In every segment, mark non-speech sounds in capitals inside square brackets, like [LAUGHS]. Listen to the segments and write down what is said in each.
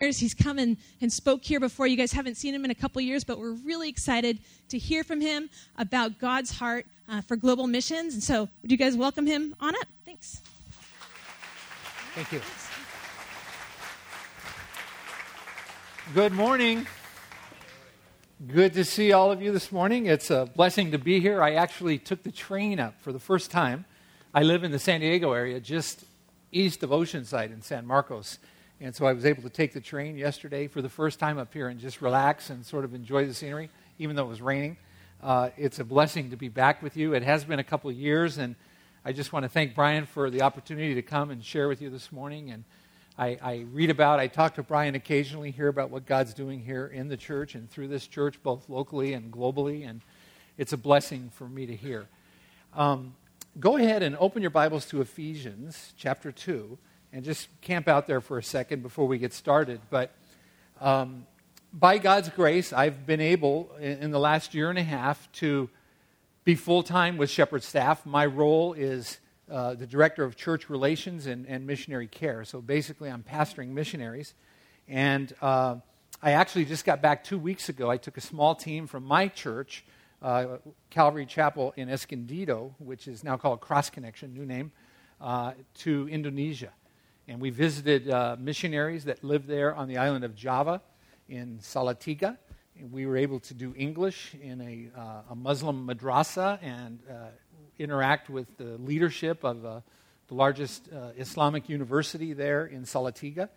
He's come and, and spoke here before. You guys haven't seen him in a couple years, but we're really excited to hear from him about God's heart uh, for global missions. And so, would you guys welcome him on up? Thanks. Thank you. Good morning. Good to see all of you this morning. It's a blessing to be here. I actually took the train up for the first time. I live in the San Diego area, just east of Oceanside in San Marcos. And so I was able to take the train yesterday for the first time up here and just relax and sort of enjoy the scenery, even though it was raining. Uh, it's a blessing to be back with you. It has been a couple of years, and I just want to thank Brian for the opportunity to come and share with you this morning. And I, I read about, I talk to Brian occasionally, hear about what God's doing here in the church and through this church, both locally and globally, and it's a blessing for me to hear. Um, go ahead and open your Bibles to Ephesians chapter 2 and just camp out there for a second before we get started. But um, by God's grace, I've been able in, in the last year and a half to be full time with Shepherd staff. My role is uh, the director of church relations and, and, missionary care. So basically, I'm pastoring missionaries. And uh, I actually just got back two weeks ago. I took a small team from my church, uh, Calvary Chapel in Escondido, which is now called Cross Connection, new name, uh, to Indonesia. And we visited uh, missionaries that live there on the island of Java in Salatiga. And we were able to do English in a, uh, a Muslim madrasa and uh, interact with the leadership of uh, the largest uh, Islamic university there in Salatiga.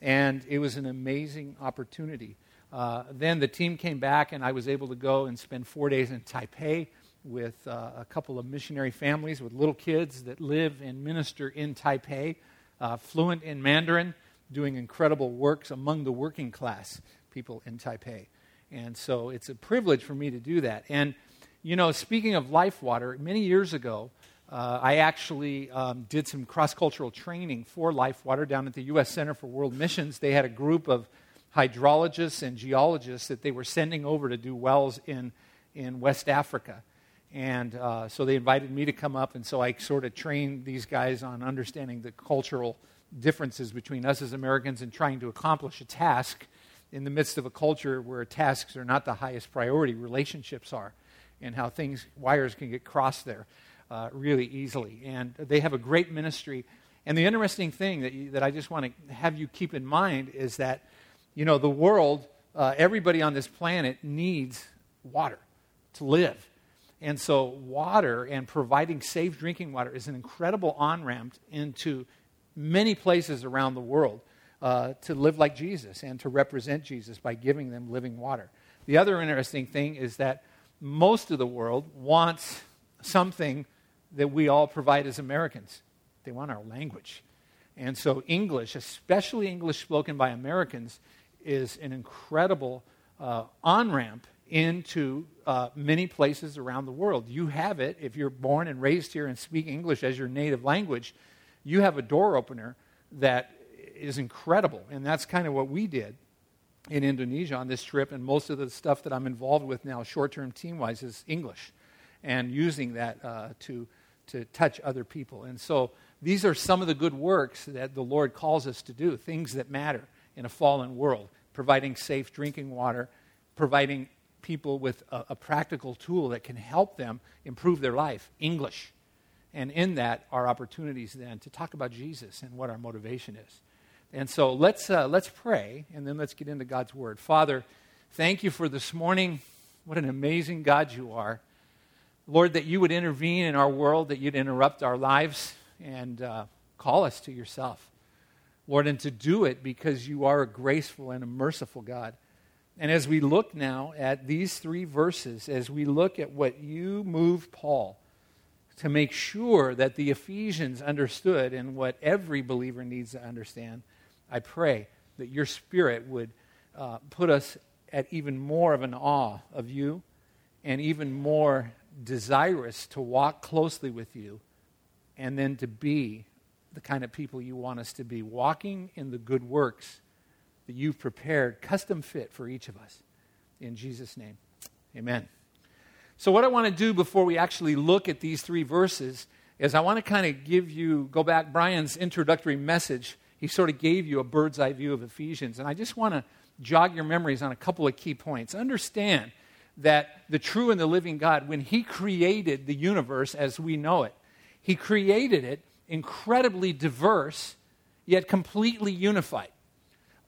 And it was an amazing opportunity. Uh, then the team came back, and I was able to go and spend four days in Taipei with a couple of missionary families with little kids that live and minister in Taipei uh, fluent in Mandarin, doing incredible works among the working class people in Taipei. And so it's a privilege for me to do that. And, you know, speaking of Lifewater, many years ago, uh, I actually um, did some cross cultural training for Lifewater down at the U.S. Center for World Missions. They had a group of hydrologists and geologists that they were sending over to do wells in, in West Africa. And uh, so they invited me to come up, and so I sort of trained these guys on understanding the cultural differences between us as Americans and trying to accomplish a task in the midst of a culture where tasks are not the highest priority, relationships are, and how things, wires can get crossed there uh, really easily. And they have a great ministry. And the interesting thing that, you, that I just want to have you keep in mind is that, you know, the world, uh, everybody on this planet needs water to live. And so, water and providing safe drinking water is an incredible on ramp into many places around the world uh, to live like Jesus and to represent Jesus by giving them living water. The other interesting thing is that most of the world wants something that we all provide as Americans. They want our language. And so, English, especially English spoken by Americans, is an incredible uh, on ramp into uh, many places around the world. You have it if you're born and raised here and speak English as your native language. You have a door opener that is incredible, and that's kind of what we did in Indonesia on this trip. And most of the stuff that I'm involved with now, short-term team-wise, is English, and using that uh, to to touch other people. And so these are some of the good works that the Lord calls us to do, things that matter in a fallen world, providing safe drinking water, providing people with a, a, practical tool that can help them improve their life English. And in that are opportunities then to talk about Jesus and what our motivation is. And so let's, uh, let's pray and then let's get into God's Word. Father, thank you for this morning. What an amazing God you are. Lord, that you would intervene in our world, that you'd interrupt our lives and uh, call us to yourself. Lord, and to do it because you are a graceful and a merciful God. And as we look now at these three verses, as we look at what you moved Paul to make sure that the Ephesians understood and what every believer needs to understand, I pray that your Spirit would uh, put us at even more of an awe of you and even more desirous to walk closely with you and then to be the kind of people you want us to be, walking in the good works that you've prepared, custom fit for each of us. In Jesus' name, amen. So, what I want to do before we actually look at these three verses is I want to kind of give you, go back, Brian's introductory message. he sort of gave you a bird's eye view of Ephesians. And I just want to jog your memories on a couple of key points. Understand that the true and the living God, when he created the universe as we know it, he created it incredibly diverse, yet completely unified.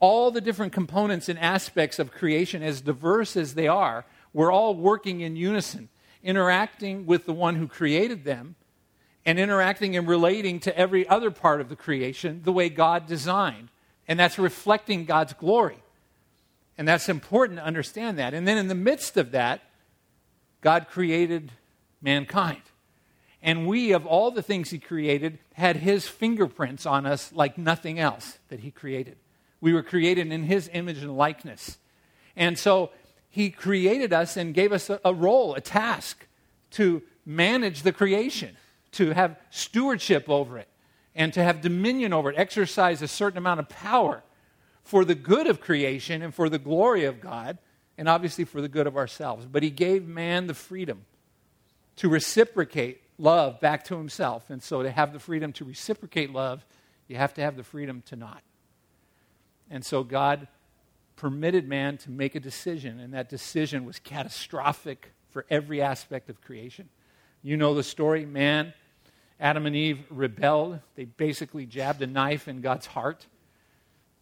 All the different components and aspects of creation, as diverse as they are, were all working in unison, interacting with the one who created them and interacting and relating to every other part of the creation the way God designed. And that's reflecting God's glory. And that's important to understand that. And then in the midst of that, God created mankind. And we, of all the things He created, had His fingerprints on us like nothing else that He created. We were created in His image and likeness. And so He created us and gave us a, a role, a task to manage the creation to have stewardship over it and to have dominion over it, exercise a certain amount of power for the good of creation and for the glory of God, and obviously for the good of ourselves. But He gave man the freedom to reciprocate love back to Himself. And so to have the freedom to reciprocate love, you have to have the freedom to not. And so God permitted man to make a decision, and that decision was catastrophic for every aspect of creation. You know the story. Man Adam and Eve rebelled. They basically jabbed a knife in God's heart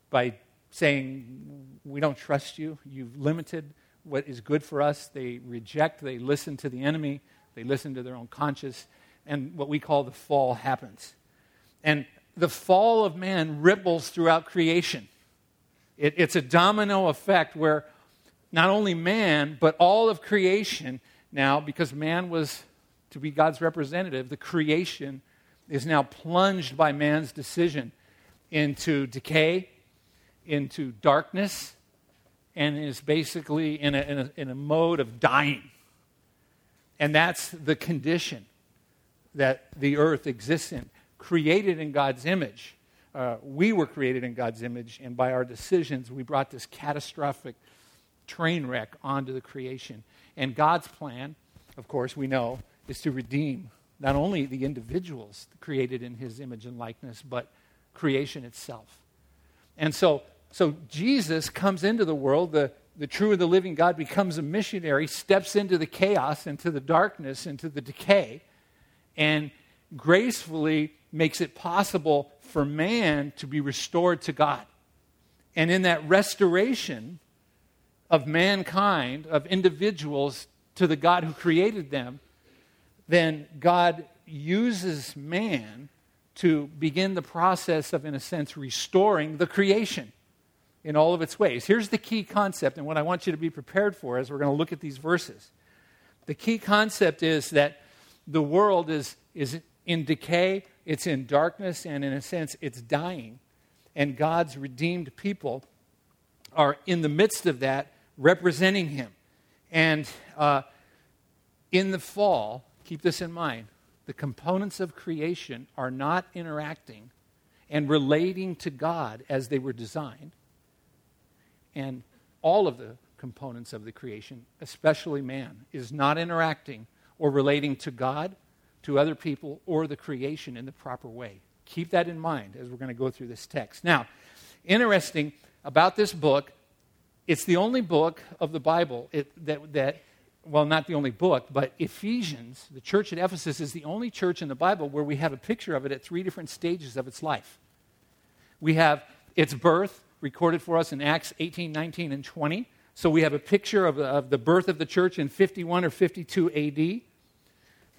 by saying, We don't trust you. You've limited what is good for us. They reject, they listen to the enemy, they listen to their own conscience, and what we call the fall happens. And the fall of man ripples throughout creation. It, it's a domino effect where not only man, but all of creation now, because man was to be God's representative, the creation is now plunged by man's decision into decay, into darkness, and is basically in a, in a, in a mode of dying. And that's the condition that the earth exists in, created in God's image. Uh, we were created in God's image, and by our decisions, we brought this catastrophic train wreck onto the creation. And God's plan, of course, we know, is to redeem not only the individuals created in his image and likeness, but creation itself. And so, so Jesus comes into the world, the, the true and the living God becomes a missionary, steps into the chaos, into the darkness, into the decay, and gracefully makes it possible for man to be restored to God. And in that restoration of mankind, of individuals to the God who created them, then God uses man to begin the process of, in a sense, restoring the creation in all of its ways. Here's the key concept, and what I want you to be prepared for as we're going to look at these verses. The key concept is that the world is, is in decay, it's in darkness, and in a sense, it's dying. And God's redeemed people are in the midst of that, representing Him. And uh, in the fall, keep this in mind the components of creation are not interacting and relating to God as they were designed. And all of the components of the creation, especially man, is not interacting or relating to God, to other people, or the creation in the proper way. Keep that in mind as we're going to go through this text. Now, interesting about this book, it's the only book of the Bible it, that, that well, not the only book, but Ephesians, the church at Ephesus, is the only church in the Bible where we have a picture of it at three different stages of its life. We have its birth recorded for us in Acts 18, 19, and 20. So we have a picture of, of the birth of the church in 51 or 52 AD.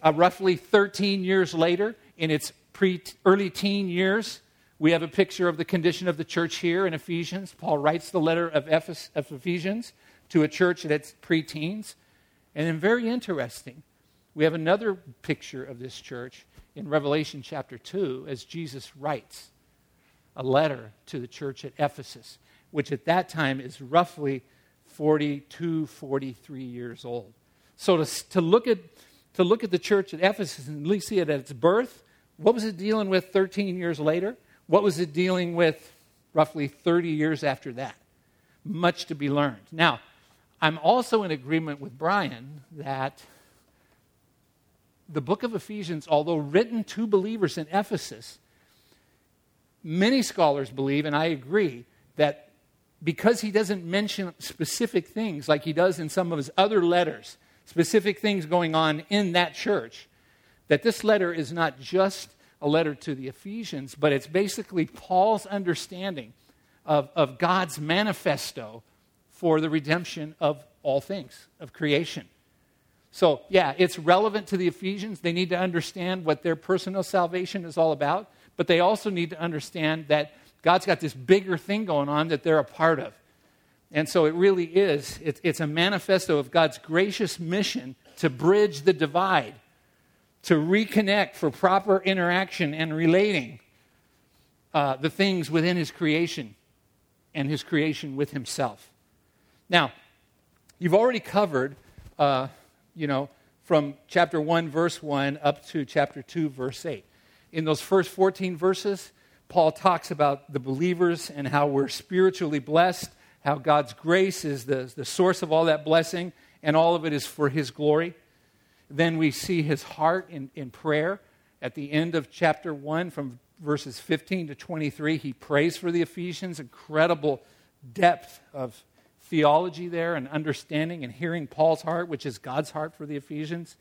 Uh, roughly 13 years later, in its pre, early teen years, we have a picture of the condition of the church here in Ephesians. Paul writes the letter of, Ephes, of Ephesians to a church that's pre-teens. And then, very interesting, we have another picture of this church in Revelation chapter 2 as Jesus writes a letter to the church at Ephesus, which at that time is roughly 42, 43 years old. So to, to, look, at, to look at the church at Ephesus and at least see it at its birth, what was it dealing with 13 years later? What was it dealing with roughly 30 years after that? Much to be learned. Now, I'm also in agreement with Brian that the book of Ephesians, although written to believers in Ephesus, many scholars believe, and I agree, that because he doesn't mention specific things like he does in some of his other letters, specific things going on in that church, that this letter is not just a letter to the Ephesians, but it's basically Paul's understanding of, of God's manifesto for the redemption of all things, of creation. So, yeah, it's relevant to the Ephesians. They need to understand what their personal salvation is all about, but they also need to understand that God's got this bigger thing going on that they're a part of. And so it really is, it's, it's a manifesto of God's gracious mission to bridge the divide, to reconnect for proper interaction and relating uh, the things within His creation and His creation with Himself. Now, you've already covered, uh, you know, from chapter 1, verse 1 up to chapter 2, verse 8. In those first 14 verses, Paul talks about the believers and how we're spiritually blessed, how God's grace is the, the source of all that blessing, and all of it is for His glory. Then we see his heart in, in prayer. At the end of chapter 1, from verses 15 to 23, he prays for the Ephesians. Incredible depth of theology there and understanding and hearing Paul's heart, which is God's heart for the Ephesians.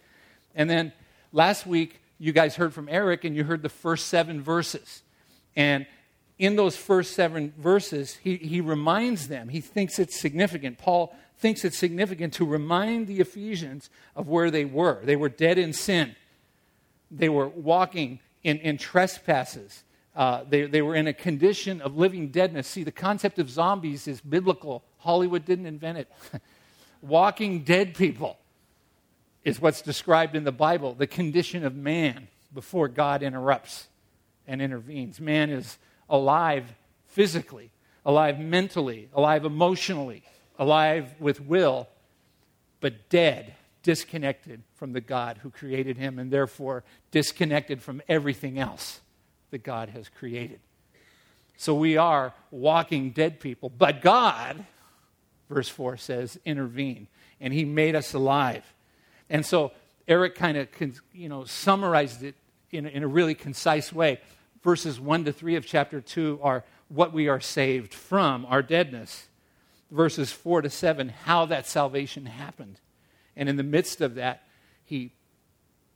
And then last week, you guys heard from Eric and you heard the first seven verses. And in those first seven verses, he, he reminds them, he thinks it's significant. Paul thinks it's significant to remind the Ephesians of where they were. They were dead in sin, they were walking in, in trespasses. Uh, they, they were in a condition of living deadness. See, the concept of zombies is biblical. Hollywood didn't invent it. [LAUGHS] walking dead people is what's described in the Bible, the condition of man before God interrupts and intervenes. Man is alive physically, alive mentally, alive emotionally, alive with will, but dead, disconnected from the God who created him, and therefore disconnected from everything else that God has created. So we are walking dead people. But God, verse 4 says, intervened, and he made us alive. And so Eric kind of you know, summarized it in, in a really concise way verses 1 to 3 of chapter 2 are what we are saved from, our deadness. Verses 4 to 7, how that salvation happened. And in the midst of that, he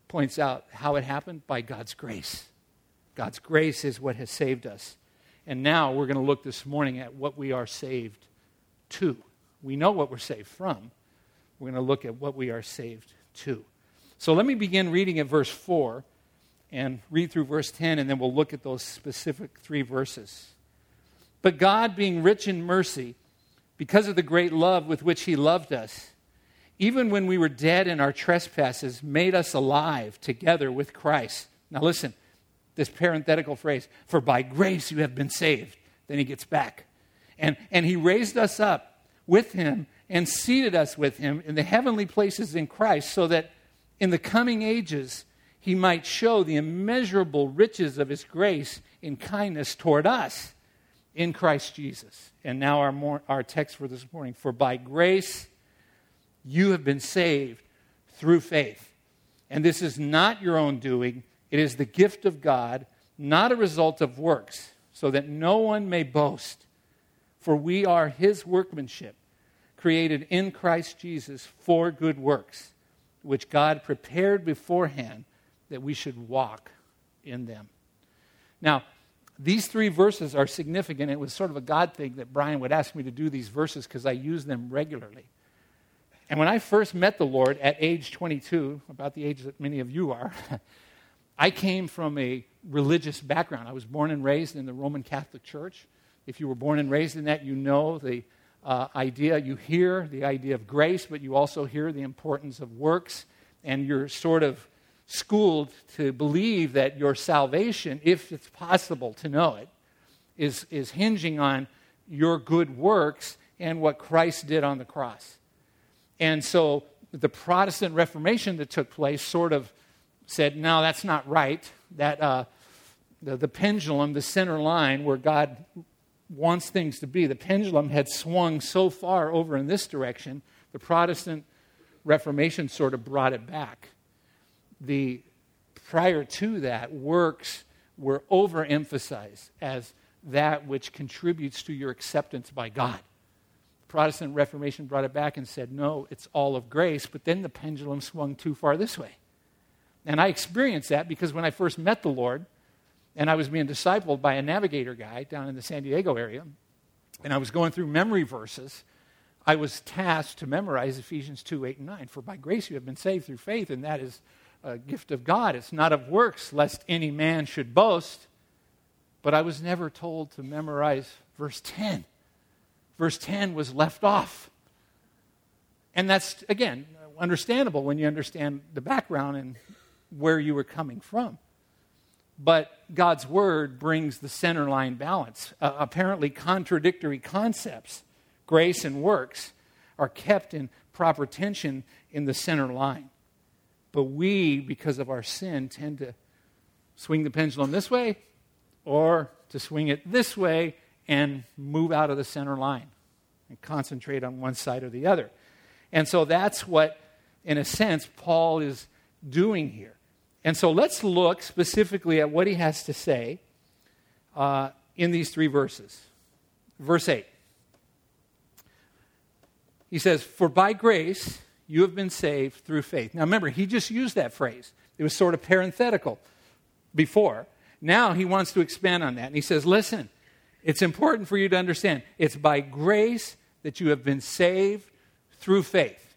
points out how it happened by God's grace. God's grace is what has saved us. And now we're going to look this morning at what we are saved to. We know what we're saved from. We're going to look at what we are saved to. So let me begin reading at verse 4 and read through verse 10, and then we'll look at those specific three verses. But God, being rich in mercy, because of the great love with which He loved us, even when we were dead in our trespasses, made us alive together with Christ. Now, listen, this parenthetical phrase, for by grace you have been saved. Then he gets back. And, and he raised us up with him and seated us with him in the heavenly places in Christ, so that in the coming ages, he might show the immeasurable riches of his grace in kindness toward us in Christ Jesus. And now our, more, our text for this morning For by grace you have been saved through faith. And this is not your own doing, it is the gift of God, not a result of works, so that no one may boast. For we are his workmanship, created in Christ Jesus for good works, which God prepared beforehand that we should walk in them. Now, these three verses are significant. It was sort of a God thing that Brian would ask me to do these verses because I use them regularly. And when I first met the Lord at age 22, about the age that many of you are, [LAUGHS] I came from a religious background. I was born and raised in the Roman Catholic Church. If you were born and raised in that, you know the uh, idea, you hear the idea of grace, but you also hear the importance of works, and you're sort of schooled to believe that your salvation, if it's possible to know it, is, is hinging on your good works and what Christ did on the cross. And so the Protestant Reformation that took place sort of said, no, that's not right. That uh, the, the pendulum, the center line where God wants things to be, the pendulum had swung so far over in this direction, the Protestant Reformation sort of brought it back the prior to that, works were overemphasized as that which contributes to your acceptance by God. Protestant Reformation brought it back and said, no, it's all of grace, but then the pendulum swung too far this way. And I experienced that because when I first met the Lord, and I was being discipled by a navigator guy down in the San Diego area, and I was going through memory verses, I was tasked to memorize Ephesians 2 8 and 9. For by grace you have been saved through faith, and that is a gift of God. It's not of works, lest any man should boast. But I was never told to memorize verse 10 verse 10 was left off. And that's, again, understandable when you understand the background and where you were coming from. But God's word brings the center line balance. Uh, apparently, contradictory concepts, grace and works, are kept in proper tension in the center line. But we, because of our sin, tend to swing the pendulum this way or to swing it this way and move out of the center line and concentrate on one side or the other. And so that's what, in a sense, Paul is doing here. And so let's look specifically at what he has to say uh, in these three verses. Verse 8. He says, For by grace you have been saved through faith. Now remember, he just used that phrase. It was sort of parenthetical before. Now he wants to expand on that. And he says, Listen, it's important for you to understand it's by grace that you have been saved through faith.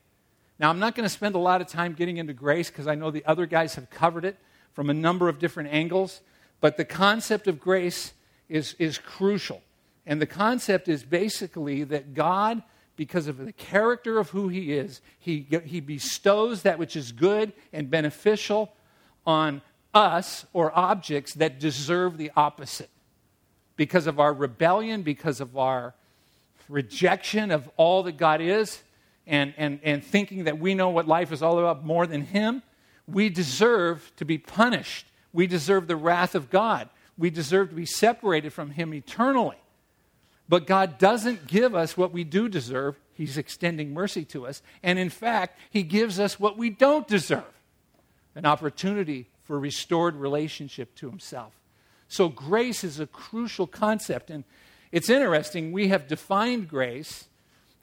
Now, I'm not going to spend a lot of time getting into grace because I know the other guys have covered it from a number of different angles, but the concept of grace is, is crucial. And the concept is basically that God, because of the character of who He is, He, he bestows that which is good and beneficial on us or objects that deserve the opposite because of our rebellion, because of our rejection of all that God is, and, and, and thinking that we know what life is all about more than Him, we deserve to be punished. We deserve the wrath of God. We deserve to be separated from Him eternally. But God doesn't give us what we do deserve. He's extending mercy to us. And in fact, He gives us what we don't deserve an opportunity for restored relationship to Himself. So, grace is a crucial concept. And it's interesting, we have defined grace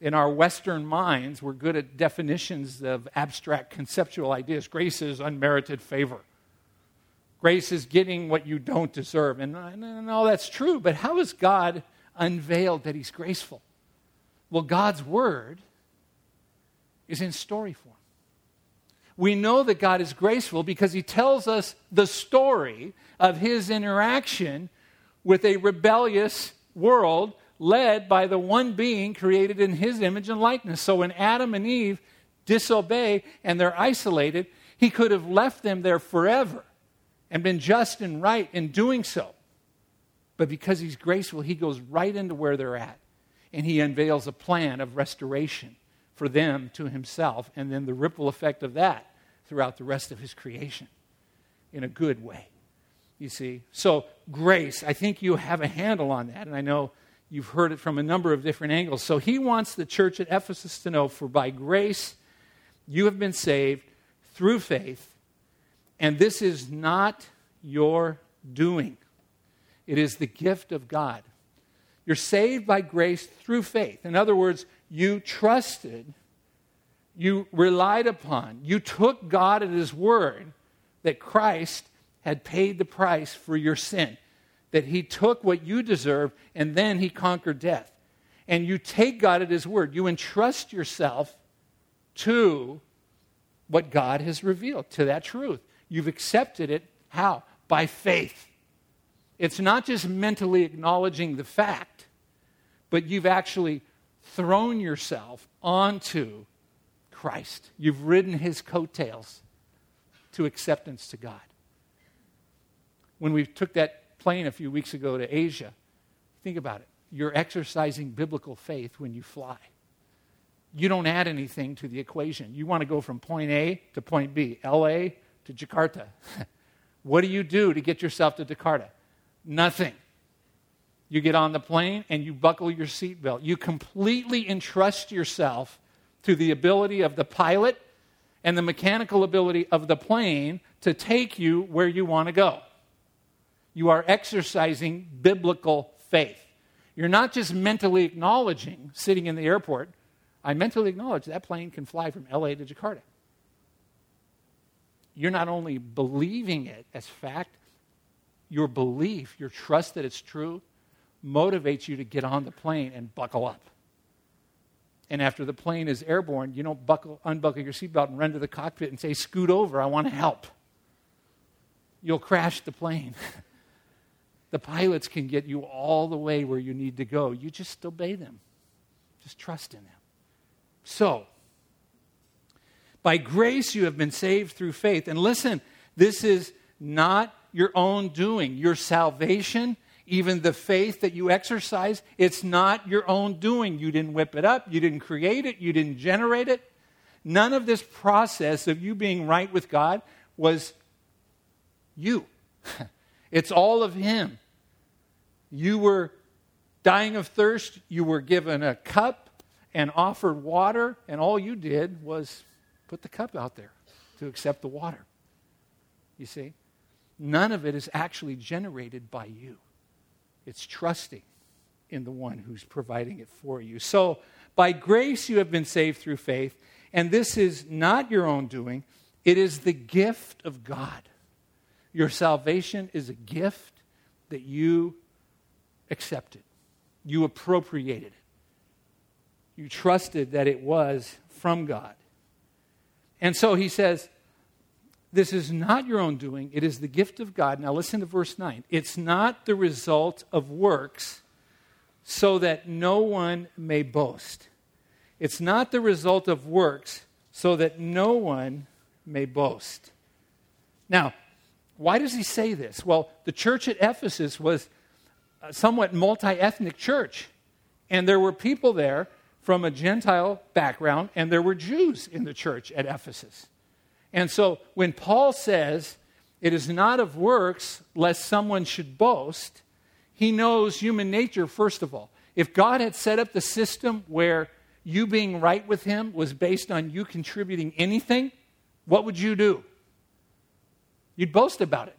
in our Western minds. We're good at definitions of abstract conceptual ideas. Grace is unmerited favor, grace is getting what you don't deserve. And, and all that's true, but how is God unveiled that He's graceful? Well, God's Word is in story form. We know that God is graceful because he tells us the story of his interaction with a rebellious world led by the one being created in his image and likeness. So when Adam and Eve disobey and they're isolated, he could have left them there forever and been just and right in doing so. But because he's graceful, he goes right into where they're at and he unveils a plan of restoration for them to himself, and then the ripple effect of that throughout the rest of his creation in a good way. You see? So, grace, I think you have a handle on that, and I know you've heard it from a number of different angles. So, he wants the church at Ephesus to know for by grace you have been saved through faith, and this is not your doing, it is the gift of God. You're saved by grace through faith. In other words, you trusted, you relied upon, you took God at His word that Christ had paid the price for your sin, that He took what you deserve and then He conquered death. And you take God at His word, you entrust yourself to what God has revealed, to that truth. You've accepted it. How? By faith. It's not just mentally acknowledging the fact, but you've actually thrown yourself onto Christ. You've ridden his coattails to acceptance to God. When we took that plane a few weeks ago to Asia, think about it. You're exercising biblical faith when you fly. You don't add anything to the equation. You want to go from point A to point B, LA to Jakarta. [LAUGHS] what do you do to get yourself to Jakarta? Nothing. You get on the plane and you buckle your seatbelt. You completely entrust yourself to the ability of the pilot and the mechanical ability of the plane to take you where you want to go. You are exercising biblical faith. You're not just mentally acknowledging, sitting in the airport, I mentally acknowledge that plane can fly from LA to Jakarta. You're not only believing it as fact, your belief, your trust that it's true, motivates you to get on the plane and buckle up. And after the plane is airborne, you don't buckle, unbuckle your seatbelt and run to the cockpit and say, Scoot over, I want to help. You'll crash the plane. [LAUGHS] the pilots can get you all the way where you need to go. You just obey them, just trust in them. So, by grace you have been saved through faith. And listen, this is not your own doing. Your salvation even the faith that you exercise, it's not your own doing. You didn't whip it up, you didn't create it, you didn't generate it. None of this process of you being right with God was you. [LAUGHS] it's all of Him. You were dying of thirst, you were given a cup and offered water, and all you did was put the cup out there to accept the water. You see? None of it is actually generated by you. It's trusting in the one who's providing it for you. So, by grace you have been saved through faith, and this is not your own doing, it is the gift of God. Your salvation is a gift that you accepted, you appropriated it, you trusted that it was from God. And so he says, this is not your own doing, it is the gift of God. Now, listen to verse 9. It's not the result of works, so that no one may boast. It's not the result of works, so that no one may boast. Now, why does he say this? Well, the church at Ephesus was a somewhat multi ethnic church, and there were people there from a Gentile background, and there were Jews in the church at Ephesus. And so when Paul says, it is not of works lest someone should boast, he knows human nature, first of all. If God had set up the system where you being right with him was based on you contributing anything, what would you do? You'd boast about it.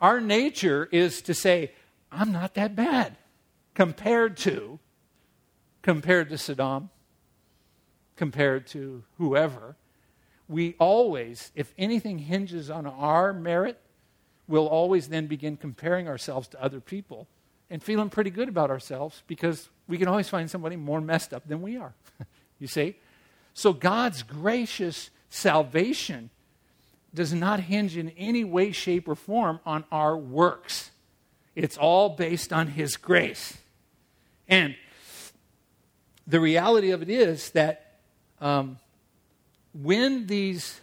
Our nature is to say, I'm not that bad compared to compared to Saddam, compared to whoever we always, if anything hinges on our merit, we'll always then begin comparing ourselves to other people and feeling pretty good about ourselves because we can always find somebody more messed up than we are. [LAUGHS] you see? So God's gracious salvation does not hinge in any way, shape, or form on our works. It's all based on His grace. And the reality of it is that um, when these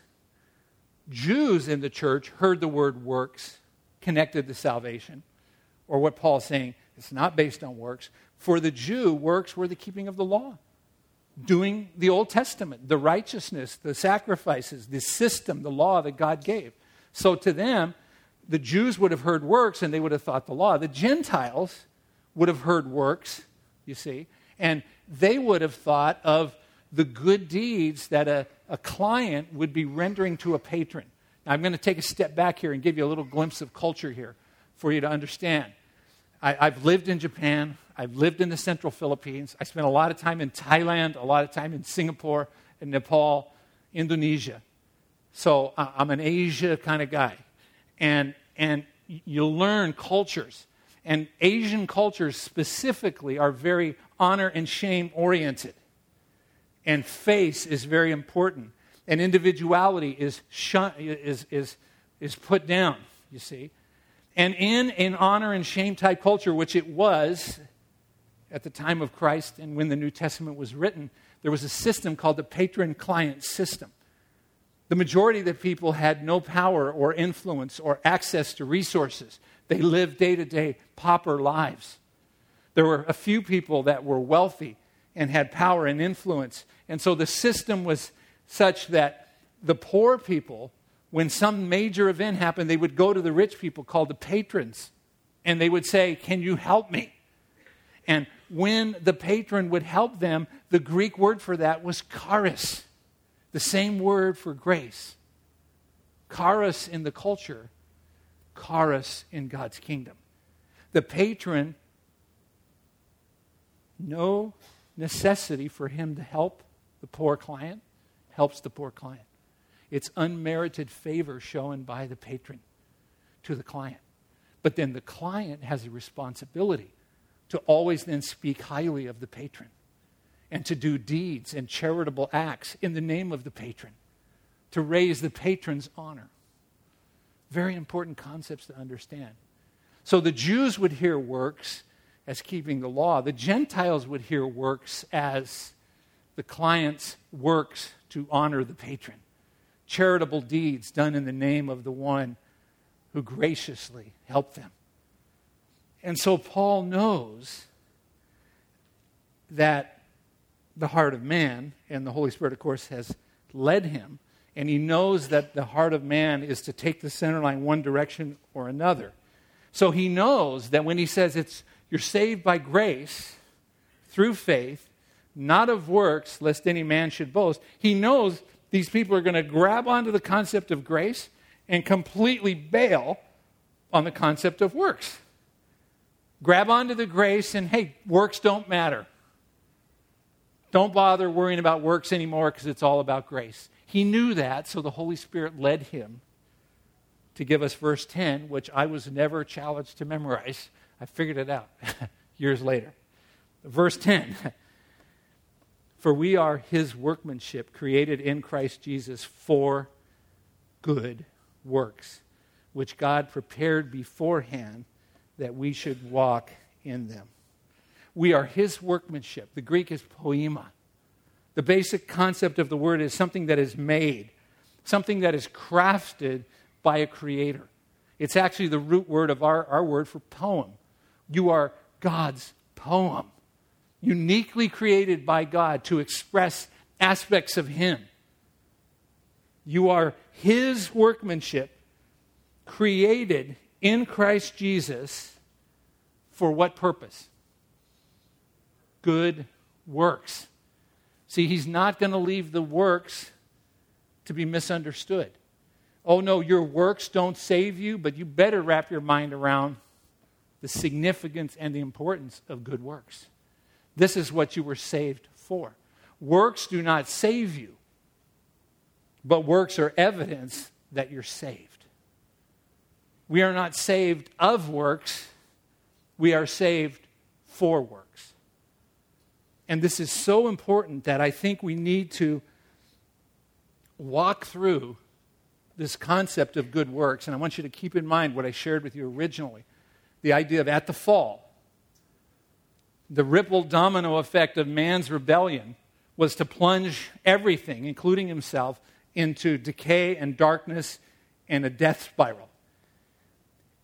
Jews in the church heard the word works connected to salvation, or what Paul's saying, it's not based on works. For the Jew, works were the keeping of the law, doing the Old Testament, the righteousness, the sacrifices, the system, the law that God gave. So to them, the Jews would have heard works and they would have thought the law. The Gentiles would have heard works, you see, and they would have thought of the good deeds that a, a client would be rendering to a patron. Now, I'm going to take a step back here and give you a little glimpse of culture here for you to understand. I, I've lived in Japan, I've lived in the central Philippines, I spent a lot of time in Thailand, a lot of time in Singapore, in Nepal, Indonesia. So uh, I'm an Asia kind of guy. And, and you learn cultures. And Asian cultures specifically are very honor and shame oriented and face is very important. And individuality is, shun, is, is, is put down, you see. And in an honor and shame type culture, which it was at the time of Christ and when the New Testament was written, there was a system called the patron client system. The majority of the people had no power or influence or access to resources. They lived day to day pauper lives. There were a few people that were wealthy and had power and influence. And so the system was such that the poor people, when some major event happened, they would go to the rich people called the patrons and they would say, Can you help me? And when the patron would help them, the Greek word for that was charis, the same word for grace. Charis in the culture charis in God's kingdom. The patron, no necessity for him to help the poor client, helps the poor client. It's unmerited favor shown by the patron to the client. But then the client has a responsibility to always then speak highly of the patron and to do deeds and charitable acts in the name of the patron, to raise the patron's honor. Very important concepts to understand. So the Jews would hear works as keeping the law, the Gentiles would hear works as the client's works to honor the patron. Charitable deeds done in the name of the one who graciously helped them. And so Paul knows that the heart of man, and the Holy Spirit, of course, has led him, and he knows that the heart of man is to take the center line one direction or another. So he knows that when he says it's you're saved by grace through faith, not of works, lest any man should boast, he knows these people are going to grab onto the concept of grace and completely bail on the concept of works. Grab onto the grace and, hey, works don't matter. Don't bother worrying about works anymore because it's all about grace. He knew that, so the Holy Spirit led him to give us verse 10, which I was never challenged to memorize. I figured it out [LAUGHS] years later. Verse 10 For we are his workmanship, created in Christ Jesus for good works, which God prepared beforehand that we should walk in them. We are his workmanship. The Greek is poema. The basic concept of the word is something that is made, something that is crafted by a creator. It's actually the root word of our, our word for poem. You are God's poem, uniquely created by God to express aspects of Him. You are His workmanship, created in Christ Jesus for what purpose? Good works. See, He's not going to leave the works to be misunderstood. Oh, no, your works don't save you, but you better wrap your mind around the significance and the importance of good works. This is what you were saved for. Works do not save you, but works are evidence that you're saved. We are not saved of works, we are saved for works. And this is so important that I think we need to walk through this concept of good works. And I want you to keep in mind what I shared with you originally the idea of at the fall, the ripple domino effect of man's rebellion was to plunge everything, including himself, into decay and darkness and a death spiral.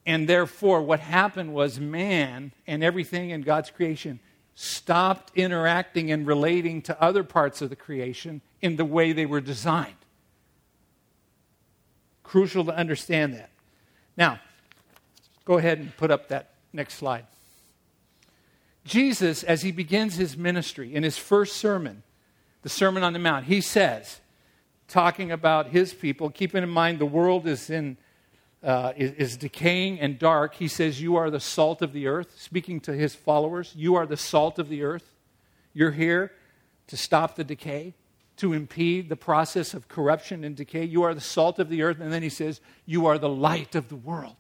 And therefore, what happened was man and everything in God's creation stopped interacting and relating to other parts of the creation in the way they were designed. Crucial to understand that. Now, Go ahead and put up that next slide. Jesus, as he begins his ministry in his first sermon, the Sermon on the Mount, he says, talking about his people, keeping in mind the world is in uh, is, is, decaying and dark. He says, "You are the salt of the earth." Speaking to his followers, "You are the salt of the earth. You're here to stop the decay, to impede the process of corruption and decay. You are the salt of the earth." And then he says, "You are the light of the world."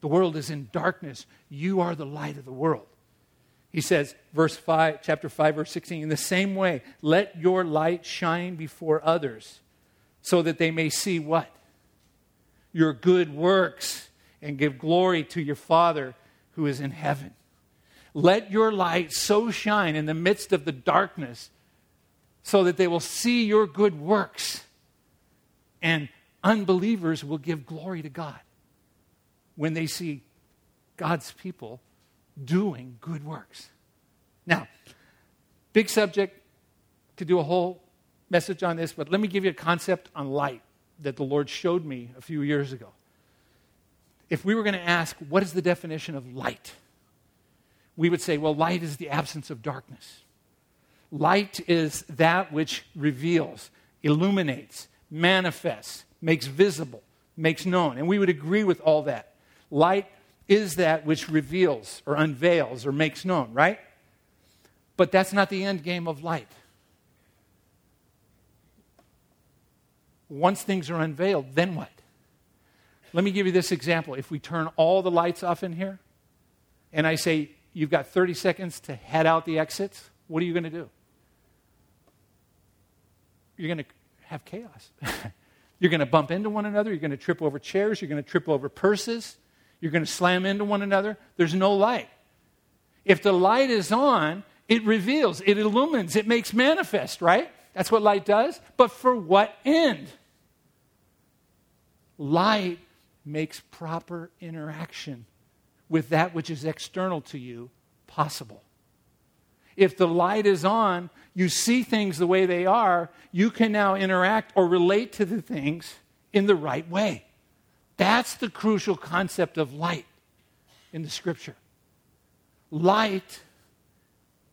The world is in darkness. You are the light of the world. He says, verse 5, chapter 5, verse 16, in the same way, let your light shine before others so that they may see what? Your good works and give glory to your Father who is in heaven. Let your light so shine in the midst of the darkness so that they will see your good works and unbelievers will give glory to God when they see God's people doing good works. Now, big subject to do a whole message on this, but let me give you a concept on light that the Lord showed me a few years ago. If we were going to ask, what is the definition of light? We would say, well, light is the absence of darkness. Light is that which reveals, illuminates, manifests, makes visible, makes known. And we would agree with all that. Light is that which reveals or unveils or makes known, right? But that's not the end game of light. Once things are unveiled, then what? Let me give you this example. If we turn all the lights off in here, and I say, you've got 30 seconds to head out the exits, what are you going to do? You're going to have chaos. [LAUGHS] you're going to bump into one another. You're going to trip over chairs. You're going to trip over purses. You're going to slam into one another. There's no light. If the light is on, it reveals, it illumines, it makes manifest, right? That's what light does. But for what end? Light makes proper interaction with that which is external to you possible. If the light is on, you see things the way they are, you can now interact or relate to the things in the right way. That's the crucial concept of light in the scripture. Light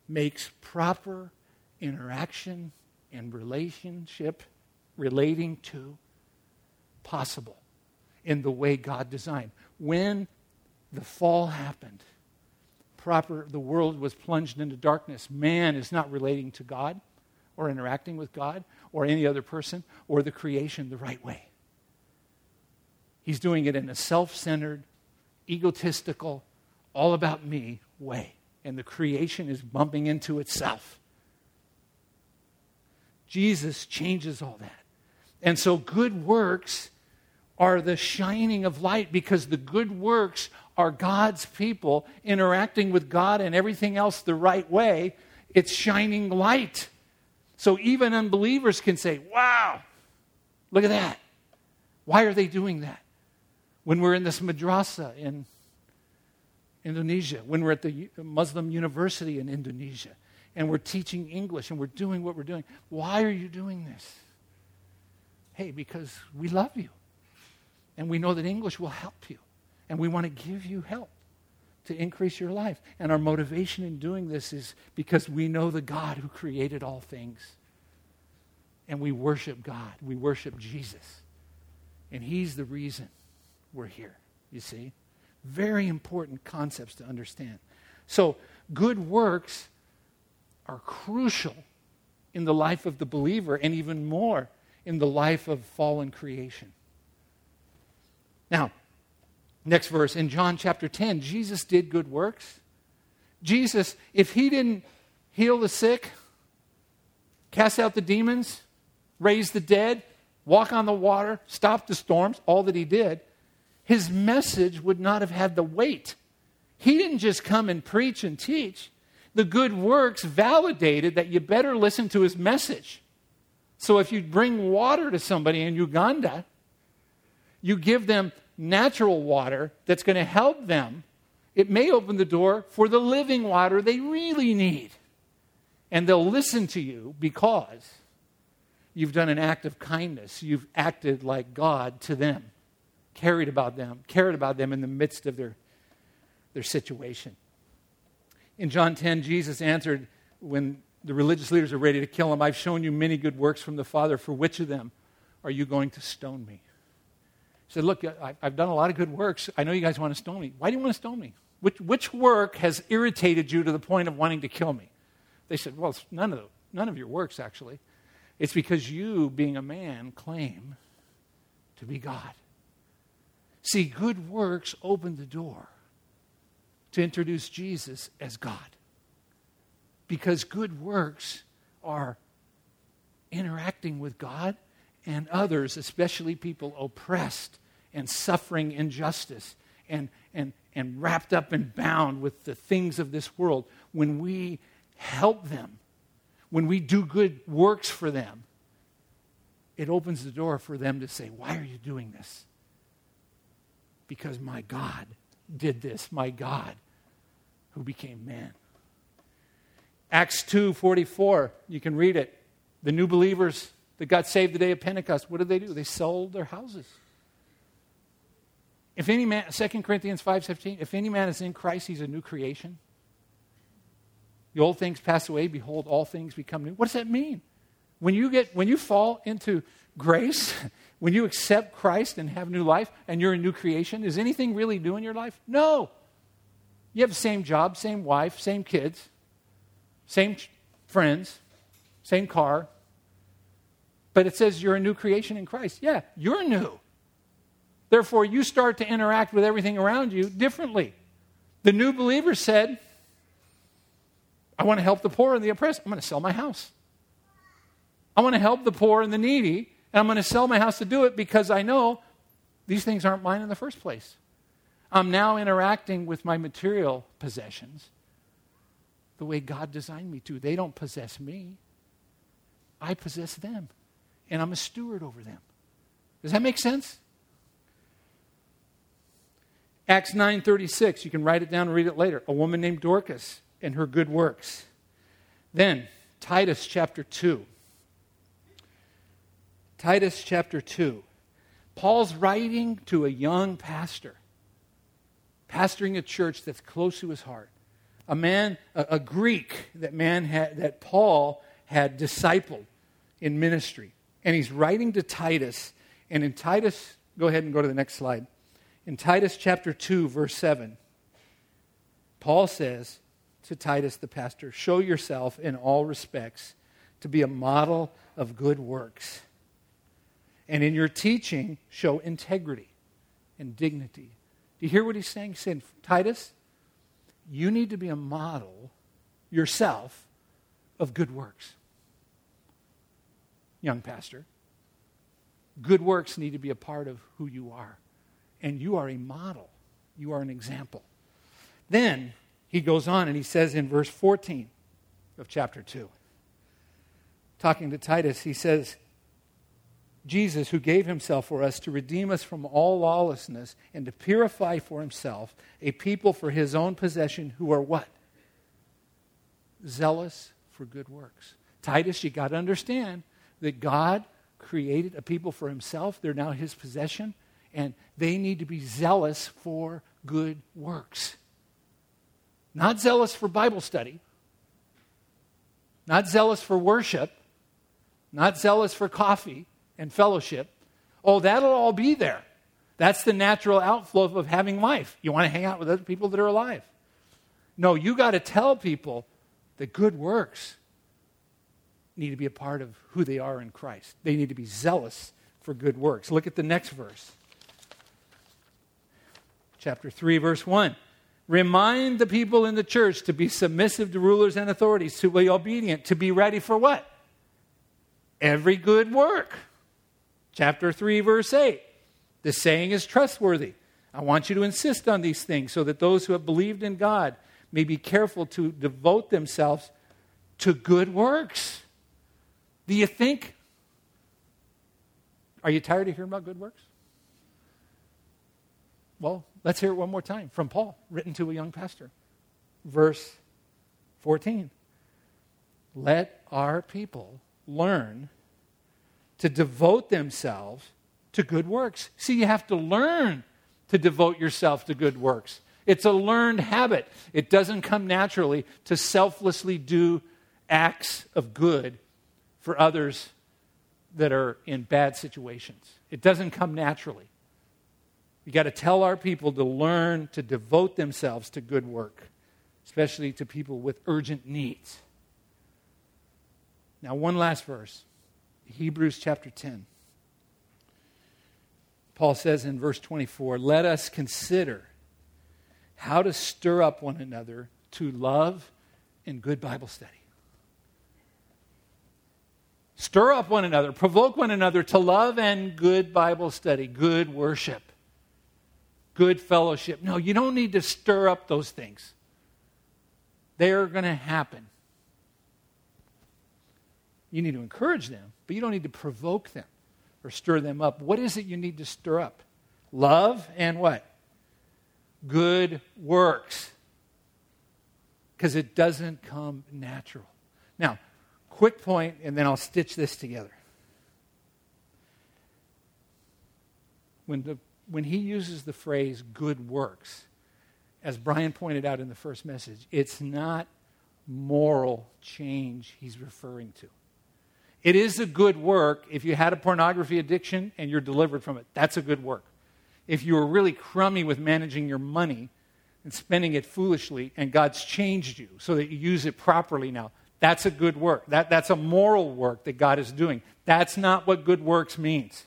makes proper interaction and relationship relating to possible in the way God designed. When the fall happened, proper the world was plunged into darkness. Man is not relating to God or interacting with God or any other person or the creation the right way. He's doing it in a self centered, egotistical, all about me way. And the creation is bumping into itself. Jesus changes all that. And so good works are the shining of light because the good works are God's people interacting with God and everything else the right way. It's shining light. So even unbelievers can say, wow, look at that. Why are they doing that? When we're in this madrasa in Indonesia, when we're at the Muslim university in Indonesia, and we're teaching English and we're doing what we're doing. Why are you doing this? Hey, because we love you. And we know that English will help you. And we want to give you help to increase your life. And our motivation in doing this is because we know the God who created all things. And we worship God. We worship Jesus. And He's the reason we're here, you see? Very important concepts to understand. So, good works are crucial in the life of the believer and even more in the life of fallen creation. Now, next verse in John chapter 10, Jesus did good works. Jesus, if he didn't heal the sick, cast out the demons, raise the dead, walk on the water, stop the storms, all that he did, his message would not have had the weight. He didn't just come and preach and teach. The good works validated that you better listen to his message. So if you bring water to somebody in Uganda, you give them natural water that's going to help them. It may open the door for the living water they really need. And they'll listen to you because you've done an act of kindness. You've acted like God to them cared about them, cared about them in the midst of their, their situation. In John 10, Jesus answered when the religious leaders are ready to kill him, I've shown you many good works from the Father. For which of them are you going to stone me? He said, Look, I've done a lot of good works. I know you guys want to stone me. Why do you want to stone me? Which, which work has irritated you to the point of wanting to kill me? They said, Well, none of, none of your works, actually. It's because you, being a man, claim to be God. See, good works open the door to introduce Jesus as God. Because good works are interacting with God and others, especially people oppressed and suffering injustice and, and, and wrapped up and bound with the things of this world. When we help them, when we do good works for them, it opens the door for them to say, Why are you doing this? Because my God did this, my God who became man. Acts 2:44, you can read it. The new believers that got saved the day of Pentecost, what did they do? They sold their houses. If any man 2 Corinthians 5:17, if any man is in Christ, he's a new creation. The old things pass away, behold all things become new. What does that mean? When you get when you fall into grace, [LAUGHS] When you accept Christ and have new life and you're a new creation, is anything really new in your life? No. You have the same job, same wife, same kids, same friends, same car. But it says you're a new creation in Christ. Yeah, you're new. Therefore, you start to interact with everything around you differently. The new believer said, I want to help the poor and the oppressed. I'm going to sell my house. I want to help the poor and the needy, and I'm going to sell my house to do it because I know these things aren't mine in the first place. I'm now interacting with my material possessions the way God designed me to. They don't possess me, I possess them, and I'm a steward over them. Does that make sense? Acts 9:36, you can write it down and read it later. A woman named Dorcas and her good works. Then, Titus chapter 2. Titus chapter 2. Paul's writing to a young pastor, pastoring a church that's close to his heart. A man, a, a Greek that man had, that Paul had discipled in ministry. And he's writing to Titus. And in Titus, go ahead and go to the next slide. In Titus chapter 2, verse 7, Paul says to Titus the pastor, Show yourself in all respects to be a model of good works and in your teaching, show integrity and dignity. Do you hear what he's saying? He's saying, Titus, you need to be a model yourself of good works. Young pastor, good works need to be a part of who you are. And you are a model, you are an example. Then he goes on and he says in verse 14 of chapter 2, talking to Titus, he says, Jesus, who gave himself for us to redeem us from all lawlessness and to purify for himself a people for his own possession who are what? Zealous for good works. Titus, you got to understand that God created a people for himself. They're now his possession, and they need to be zealous for good works. Not zealous for Bible study, not zealous for worship, not zealous for coffee and fellowship, oh, that'll all be there. That's the natural outflow of having life. You want to hang out with other people that are alive. No, you got to tell people that good works need to be a part of who they are in Christ. They need to be zealous for good works. Look at the next verse. Chapter 3, verse 1. Remind the people in the church to be submissive to rulers and authorities, to be obedient, to be ready for what? Every good work chapter 3, verse 8. The saying is trustworthy. I want you to insist on these things so that those who have believed in God may be careful to devote themselves to good works. Do you think? Are you tired of hearing about good works? Well, let's hear it one more time from Paul, written to a young pastor. Verse 14. Let our people learn to devote themselves to good works. See, you have to learn to devote yourself to good works. It's a learned habit. It doesn't come naturally to selflessly do acts of good for others that are in bad situations. It doesn't come naturally. You got to tell our people to learn to devote themselves to good work, especially to people with urgent needs. Now, one last verse. Hebrews chapter 10. Paul says in verse 24, Let us consider how to stir up one another to love and good Bible study. Stir up one another, provoke one another to love and good Bible study, good worship, good fellowship. No, you don't need to stir up those things. They're going to happen. You need to encourage them, but you don't need to provoke them or stir them up. What is it you need to stir up? Love and what? Good works. Because it doesn't come natural. Now, quick point, and then I'll stitch this together. When, the, when he uses the phrase good works, as Brian pointed out in the first message, it's not moral change he's referring to. It is a good work if you had a pornography addiction and you're delivered from it. That's a good work. If you were really crummy with managing your money and spending it foolishly and God's changed you so that you use it properly now, that's a good work. That, that's a moral work that God is doing. That's not what good works means.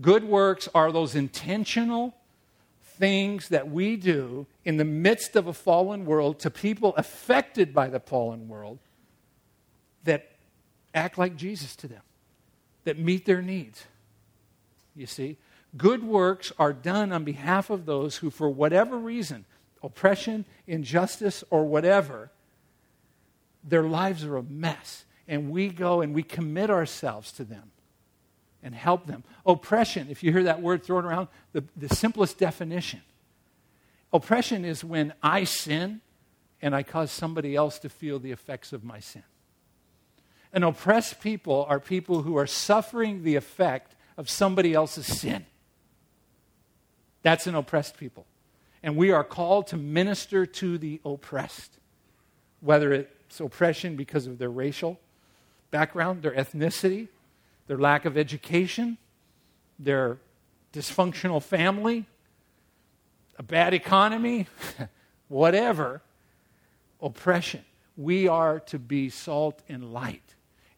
Good works are those intentional things that we do in the midst of a fallen world to people affected by the fallen world that act like Jesus to them, that meet their needs. You see? Good works are done on behalf of those who, for whatever reason, oppression, injustice, or whatever, their lives are a mess. And we go and we commit ourselves to them and help them. Oppression, if you hear that word thrown around, the, the simplest definition oppression is when I sin and I cause somebody else to feel the effects of my sin. And oppressed people are people who are suffering the effect of somebody else's sin. That's an oppressed people. And we are called to minister to the oppressed, whether it's oppression because of their racial background, their ethnicity, their lack of education, their dysfunctional family, a bad economy, [LAUGHS] whatever, oppression. We are to be salt and light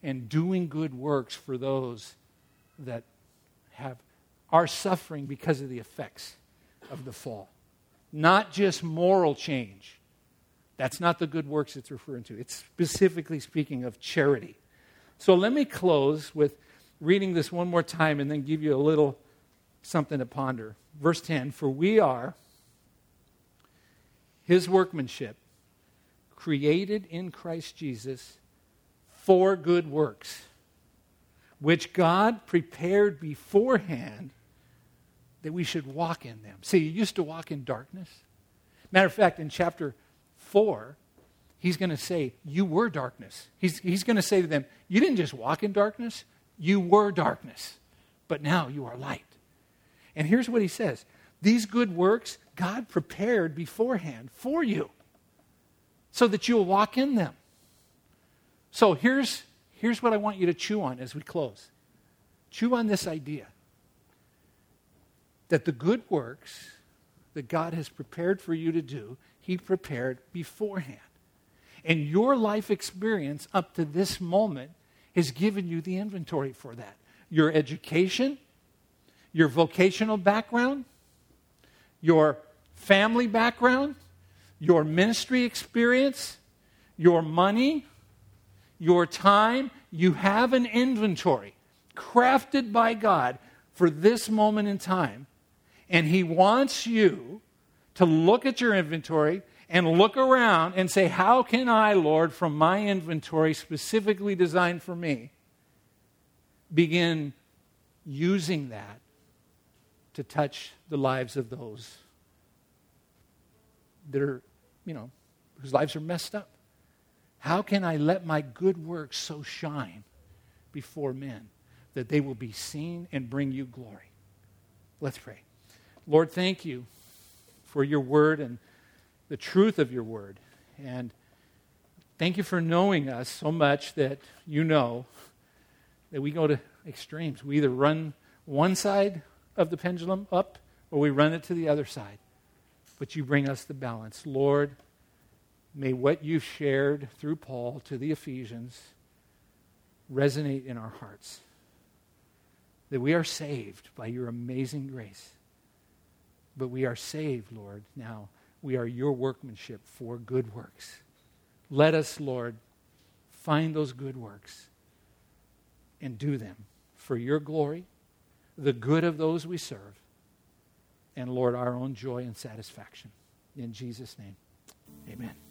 and doing good works for those that have are suffering because of the effects of the fall. Not just moral change. That's not the good works it's referring to. It's specifically speaking of charity. So let me close with reading this one more time and then give you a little something to ponder. Verse 10 For we are his workmanship, created in Christ Jesus for good works, which God prepared beforehand that we should walk in them. See, you used to walk in darkness. Matter of fact, in chapter 4, he's going to say, You were darkness. He's, he's going to say to them, You didn't just walk in darkness, you were darkness, but now you are light. And here's what he says These good works God prepared beforehand for you so that you'll walk in them. So here's, here's what I want you to chew on as we close chew on this idea that the good works that God has prepared for you to do, He prepared beforehand. And your life experience up to this moment has given you the inventory for that. Your education, your vocational background, your family background, your ministry experience, your money, your time. You have an inventory crafted by God for this moment in time. And He wants you to look at your inventory and look around and say, How can I, Lord, from my inventory specifically designed for me, begin using that to touch the lives of those that are, you know, whose lives are messed up? How can I let my good works so shine before men that they will be seen and bring you glory? Let's pray. Lord, thank you for your word and the truth of your word. And thank you for knowing us so much that you know that we go to extremes. We either run one side of the pendulum up or we run it to the other side. But you bring us the balance. Lord, may what you've shared through Paul to the Ephesians resonate in our hearts. That we are saved by your amazing grace. But we are saved, Lord, now. We are your workmanship for good works. Let us, Lord, find those good works and do them for your glory, the good of those we serve, and Lord, our own joy and satisfaction. In Jesus' name, amen.